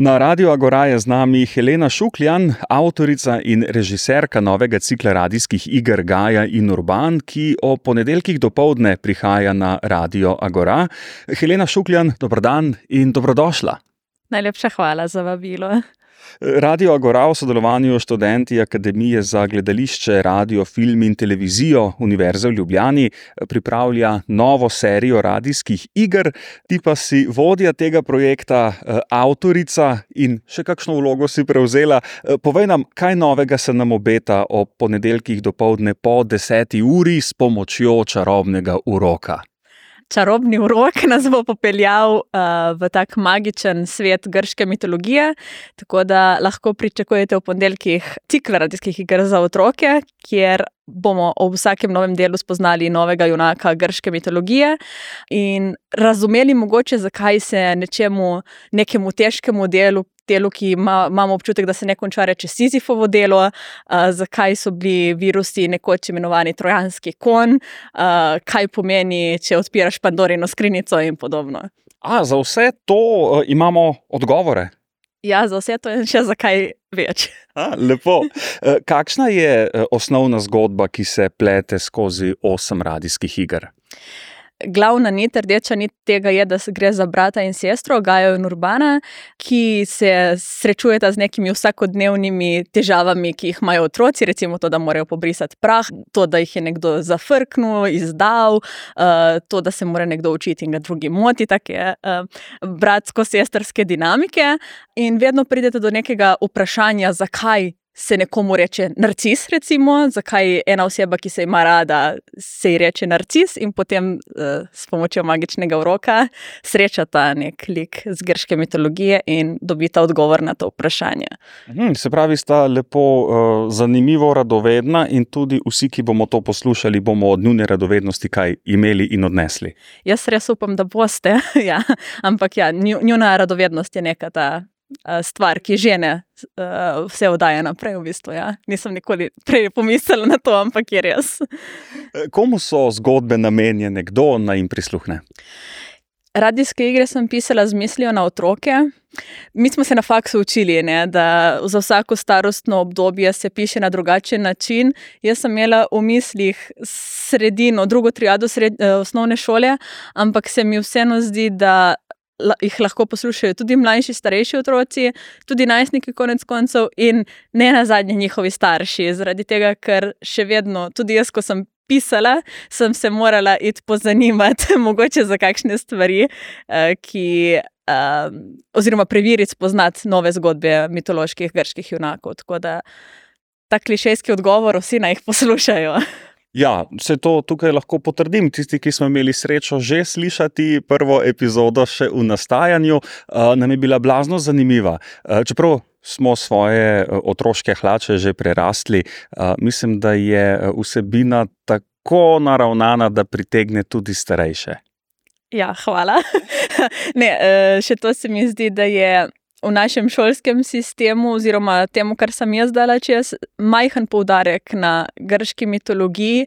Na Radio Agora je z nami Helena Šukljan, avtorica in režiserka novega cikla radijskih iger Gaja in Urban, ki o ponedeljkih do povdne prihaja na Radio Agora. Helena Šukljan, dobrodan in dobrodošla. Najlepša hvala za vabilo. Radio Agora v sodelovanju s študenti Akademije za gledališče, radio, film in televizijo Univerze v Ljubljani pripravlja novo serijo radijskih iger. Ti pa si vodja tega projekta, avtorica in še kakšno vlogo si prevzela. Povej nam, kaj novega se nam obeta ob ponedeljkih do povdne po deseti uri s pomočjo čarobnega uroka čarobni urok nas bo popeljal uh, v tak magičen svet grške mitologije. Tako da lahko pričakujete v ponedeljkih cikl radijskih iger za otroke, kjer bomo ob vsakem novem delu spoznali novega junaka grške mitologije in razumeli mogoče, zakaj se nečemu, nekemu težkemu delu delu, ki ima, imamo občutek, da se ne konča reči Sizifovo delo, uh, zakaj so bili virusi nekoč imenovani trojanski kon, uh, kaj pomeni, če odpiraš Pandorino skrinjico in podobno. A, za vse to uh, imamo odgovore. Ja, za vse to je še zakaj več. A, lepo. Kakšna je osnovna zgodba, ki se plete skozi osem radijskih iger? Glavna nit, rdeča nit tega je, da gre za brata in sestro, Gajo in Urbana, ki se srečujeta z nekimi vsakodnevnimi težavami, ki jih imajo otroci, recimo to, da morajo pobrisati prah, to, da jih je nekdo zafrknil, izdal, uh, to, da se mora nekdo učiti in ga drugi moti, take uh, bratsko-sestrske dinamike. In vedno pridete do nekega vprašanja, zakaj se nekomu reče narcis, recimo, zakaj ena oseba, ki se ima rada, se ji reče narcis, in potem uh, s pomočjo magičnega uroka srečata nek lik z grške mitologije in dobita odgovor na to vprašanje. Hmm, se pravi, sta lepo, uh, zanimivo, radovedna, in tudi vsi, ki bomo to poslušali, bomo od njune radovednosti kaj imeli in odnesli. Jaz res upam, da boste, ja. ampak ja, njuna radovednost je neka ta stvar, ki žene uh, vse oddaje naprej. V bistvu, ja. Nisem nikoli prej pomislila na to, ampak je res. Komu so zgodbe namenjene, kdo naj jim prisluhne? Radijske igre sem pisala z mislijo na otroke. Mi smo se na faksu učili, ne, da za vsako starostno obdobje se piše na drugačen način. Jaz sem imela v mislih sredino, drugo triado sred, osnovne šole, ampak se mi vseeno zdi, da jih lahko poslušajo tudi mlajši, starejši otroci, tudi najstniki, konec koncev, in ne na zadnje njihovi starši. Zaradi tega, ker še vedno, tudi jaz, ko sem pisala, sem se morala iti pozanimati, mogoče za kakšne stvari, eh, ki. Uh, oziroma, preveriti, spoznati nove zgodbe mitoloških grških junakov. Tako da ta klišejski odgovor vsi naj jih poslušajo. Ja, se to tukaj lahko potrdim. Tisti, ki smo imeli srečo že slišati prvo epizodo, še v nastajanju, uh, nam je bila blazno zanimiva. Uh, čeprav smo svoje otroške hlače že prerastli, uh, mislim, da je vsebina tako naravnana, da pritegne tudi starejše. Ja, hvala. ne, še to se mi zdi, da je v našem šolskem sistemu, oziroma temu, kar sem jaz dala čez, majhen poudarek na grški mitologiji,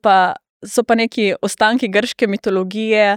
pa, so pa neki ostanki grške mitologije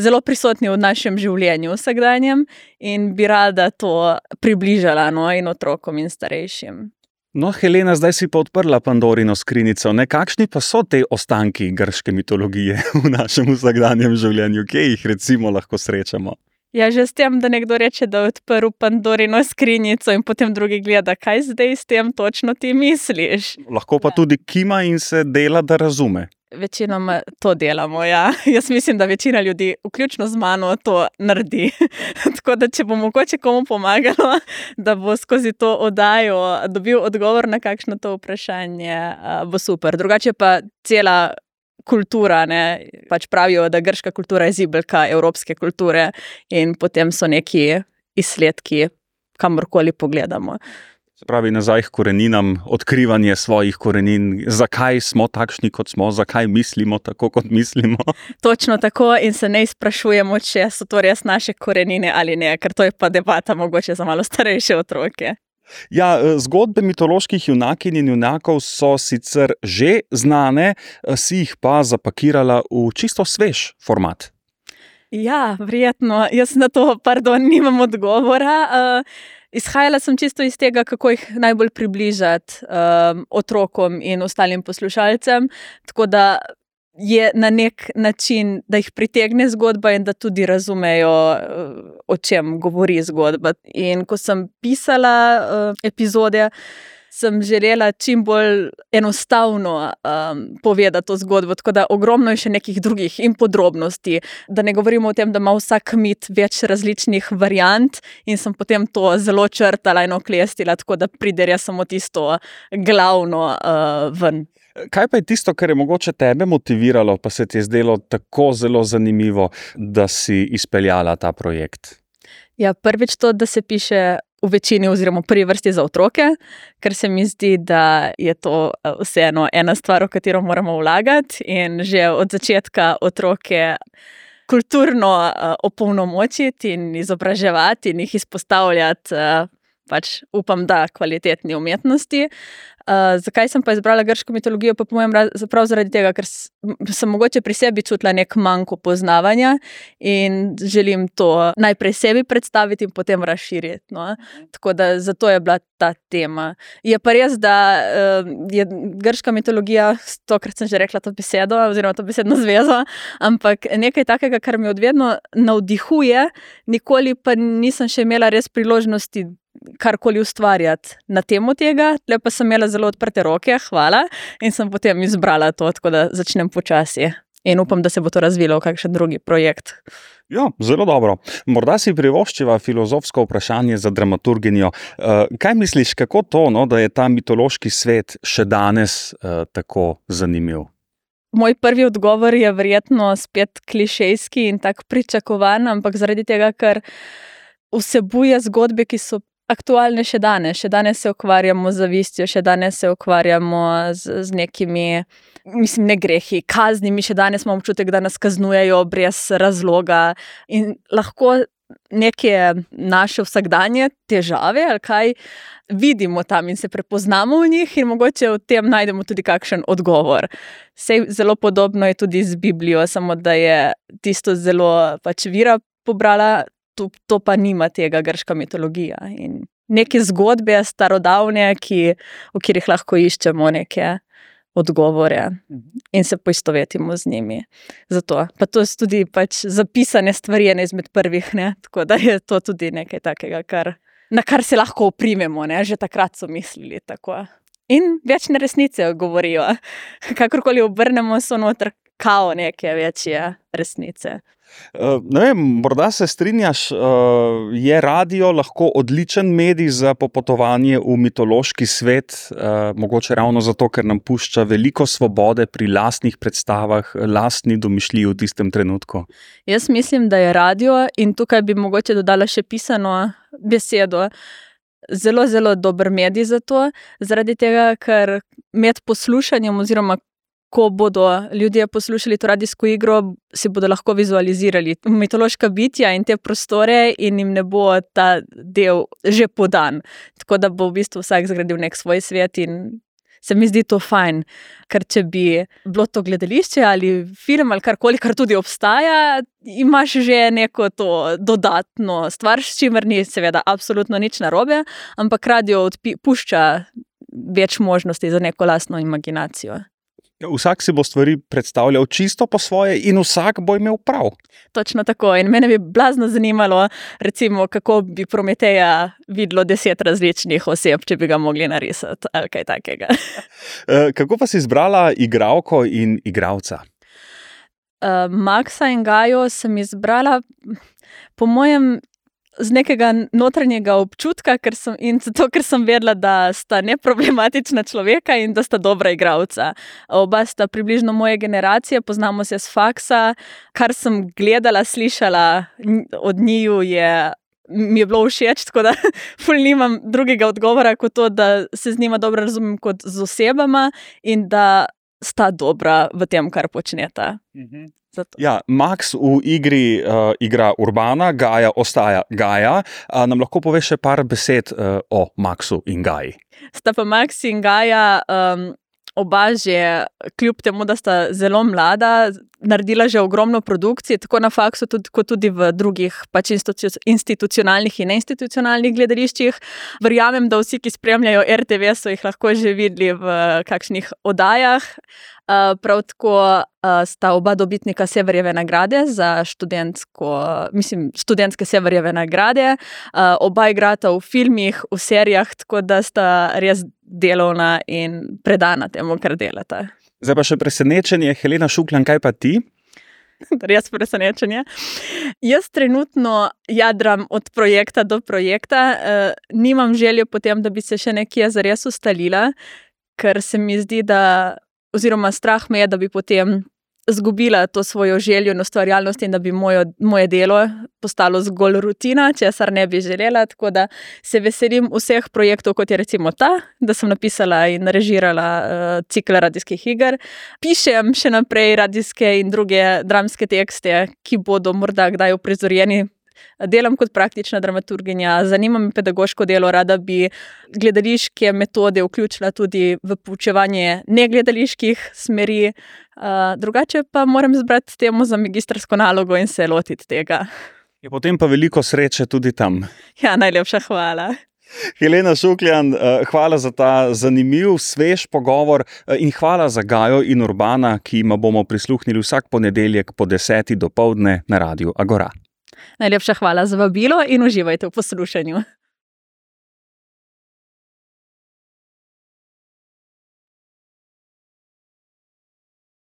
zelo prisotni v našem življenju, vsakdanjem, in bi rada to približala no, in otrokom in starejšim. No, Helena, zdaj si pa odprla Pandorino skrinjico. Kakšni pa so te ostanki grške mitologije v našem vsakdanjem življenju, kje jih recimo lahko srečamo? Ja, že s tem, da nekdo reče, da je odprl Pandorino skrinjico, in potem drugi gleda, kaj zdaj s tem točno ti misliš. Lahko pa ja. tudi kima in se dela, da razume. Večinoma to delamo. Ja. Jaz mislim, da večina ljudi, vključno z mano, to naredi. Tako da, če bo mogoče komu pomagalo, da bo skozi to oddajo dobil odgovor na kakšno to vprašanje, bo super. Drugače pa cela kultura. Ne? Pač pravijo, da grška kultura je zibelka evropske kulture, in potem so neki izsledki, kamorkoli pogledamo. Se pravi, nazaj k koreninam, odkrivanje svojih korenin, zakaj smo takšni, kot smo, zakaj mislimo tako, kot mislimo. Točno tako, in se ne sprašujemo, če so to res naše korenine ali ne, ker to je pa debata, mogoče za malo starejše otroke. Ja, e, zgodbe mitoloških junakin in junakov so sicer že znane, e, si jih pa zapakirala v čisto svež format. Ja, verjetno. Jaz na to, pardon, nimam odgovora. Uh, izhajala sem čisto iz tega, kako jih najbolj približati um, otrokom in ostalim poslušalcem. Tako da je na nek način, da jih pritegne zgodba in da tudi razumejo, o čem govori zgodba. In ko sem pisala uh, epizode sem želela čim bolj enostavno um, povedati to zgodbo. Tako da ogromno je še nekih drugih in podrobnosti. Da ne govorimo o tem, da ima vsak mit več različnih variant in sem potem to zelo črtala in oklestila, tako da pride res samo tisto glavno uh, ven. Kaj pa je tisto, kar je mogoče tebe motiviralo, pa se ti je zdelo tako zelo zanimivo, da si izpeljala ta projekt? Ja, prvič to, da se piše v večini, oziroma v prvi vrsti za otroke, ker se mi zdi, da je to eh, vseeno ena stvar, v katero moramo vlagati in že od začetka otroke. Kulturno uh, opolnomočiti in izobraževati, in jih izpostavljati, uh, pač upam, da kvalitetni umetnosti. Uh, zakaj sem pa izbrala grško mitologijo? Pa povem, prav zaradi tega, ker sem mogoče pri sebi čutila nek manjko poznavanja in želim to najprej sebi predstaviti in potem razširiti. No? Tako da zato je bila ta tema. Je pa res, da uh, je grška mitologija, to, kar sem že rekla, to besedo, oziroma to besedno zvezo, ampak nekaj takega, kar me odvedno navdihuje, nikoli pa nisem še imela res priložnosti karkoli ustvarjati na temo tega, le pa sem imela zelo odprte roke, hvala, in sem potem izbrala to, tako da začnem počasi. In upam, da se bo to razvilo v kakšen drugi projekt. Ja, zelo dobro. Morda si privoščiva filozofsko vprašanje za dramaturginjo. Uh, kaj misliš, kako to, no, da je ta mitološki svet še danes uh, tako zanimiv? Moj prvi odgovor je verjetno spet klišejski in tako pričakovan, ampak zaradi tega, ker vsebuje zgodbe, ki so aktualne še danes. Še danes se ukvarjamo z zavistjo, še danes se ukvarjamo z, z nekimi, mislim, ne grehi, kaznimi. Še danes imamo občutek, da nas kaznujejo brez razloga in lahko neke naše vsakdanje težave ali kaj. Vidimo tam in se prepoznamo v njih, in mogoče v tem najdemo tudi kakšen odgovor. Sej zelo podobno je tudi z Biblijo, samo da je tisto zelo pač vira pobrala to, to pa nima tega grška mitologija. In neke zgodbe, starodavne, ki, v katerih lahko iščemo neke odgovore mhm. in se poistovetimo z njimi. Zato. Pa to so tudi pač zapisane stvari, ena izmed prvih, ne? tako da je to tudi nekaj takega, kar, na kar se lahko oprimemo, ne? že takrat so mislili tako. In več neresnice govorijo. Kakorkoli obrnemo, so noter kao neke večje resnice. Eh, vem, morda se strinjaš, eh, je radio lahko odličen medij za popotovanje v mitološki svet, eh, mogoče ravno zato, ker nam pušča veliko svobode pri lastnih predstavah, lastni domišljiji v tistem trenutku. Jaz mislim, da je radio in tukaj bi mogoče dodala še pisano besedo. Zelo, zelo dober medij za to, zaradi tega, ker med poslušanjem, oziroma ko bodo ljudje poslušali to radijsko igro, si bodo lahko vizualizirali mitološka bitja in te prostore, in jim ne bo ta del že podan. Tako da bo v bistvu vsak zgradil nek svoj svet. Se mi zdi to fajn, ker če bi bilo to gledališče ali film ali karkoli, kar tudi obstaja, imaš že neko to dodatno stvar, s čimer ni, seveda, absolutno nič narobe, ampak radio pušča več možnosti za neko lastno imaginacijo. Vsak si bo stvari predstavljal čisto po svoje, in vsak bo imel prav. Točno tako. In mene bi blazno zanimalo, recimo, kako bi Prometeja videlo deset različnih oseb, če bi ga mogli narisati ali kaj takega. Eh, kako pa si izbrala igralko in igralca? Uh, Maxa in Gajo sem izbrala, po mojem, z nekega notranjega občutka, ker sem, in zato, ker sem vedela, da sta neproblematična človeka in da sta dobra igralca. Oba sta približno moje generacije, poznamo se z faksa. Kar sem gledala, slišala od njiju, je, mi je bilo všeč, tako da nimam drugega odgovora kot to, da se z njima dobro razumem kot z osebama in da sta dobra v tem, kar počneta. Mhm. Ja, Max v igri uh, igra Urbana, Gaja ostaja Gaja. Uh, nam lahko poveš še par besed uh, o Maxu in Gaji? Sta pa Max in Gaja um, oba že, kljub temu, da sta zelo mlada, naredila že ogromno produkcij, tako na faksu, tudi, kot tudi v drugih pač institucionalnih in neinstitucionalnih gledališčih. Verjamem, da vsi, ki spremljajo RTV, so jih lahko že videli v kakšnih oddajah. Uh, prav tako uh, sta oba dobitnika Severjeve nagrade za študentsko, mislim, študentske Severjeve nagrade. Uh, oba igrata v filmih, v serijah, tako da sta res delovna in predana temu, kar delata. Zdaj pa še presenečenje, Helena Šukljan, kaj pa ti? Res presenečenje. Jaz trenutno jadram od projekta do projekta, uh, nimam želje potem, da bi se še nekje zares ustalila, ker se mi zdi, da, oziroma strah me je, da bi potem izgubila to svojo željo in ustvarjalnost, in da bi mojo, moje delo postalo zgolj rutina, česar ne bi želela. Tako da se veselim vseh projektov, kot je recimo ta, da sem napisala in režirala uh, cikl radijskih iger. Pišem še naprej radijske in druge dramske tekste, ki bodo morda kdaj uprizorjeni delam kot praktična dramaturginja, zanima me pedagoško delo, rada bi gledališke metode vključila tudi v poučevanje negledaliških smeri, drugače pa moram zbrati temu za magistrsko nalogo in se lotiti tega. Je potem pa veliko sreče tudi tam. Ja, najlepša hvala. Helena Šukljan, hvala za ta zanimiv, svež pogovor in hvala za Gajo in Urbana, ki jim bomo prisluhnili vsak ponedeljek po deseti do povdne na Radiu Agora. Najlepša hvala za vabilo in uživajte v poslušanju.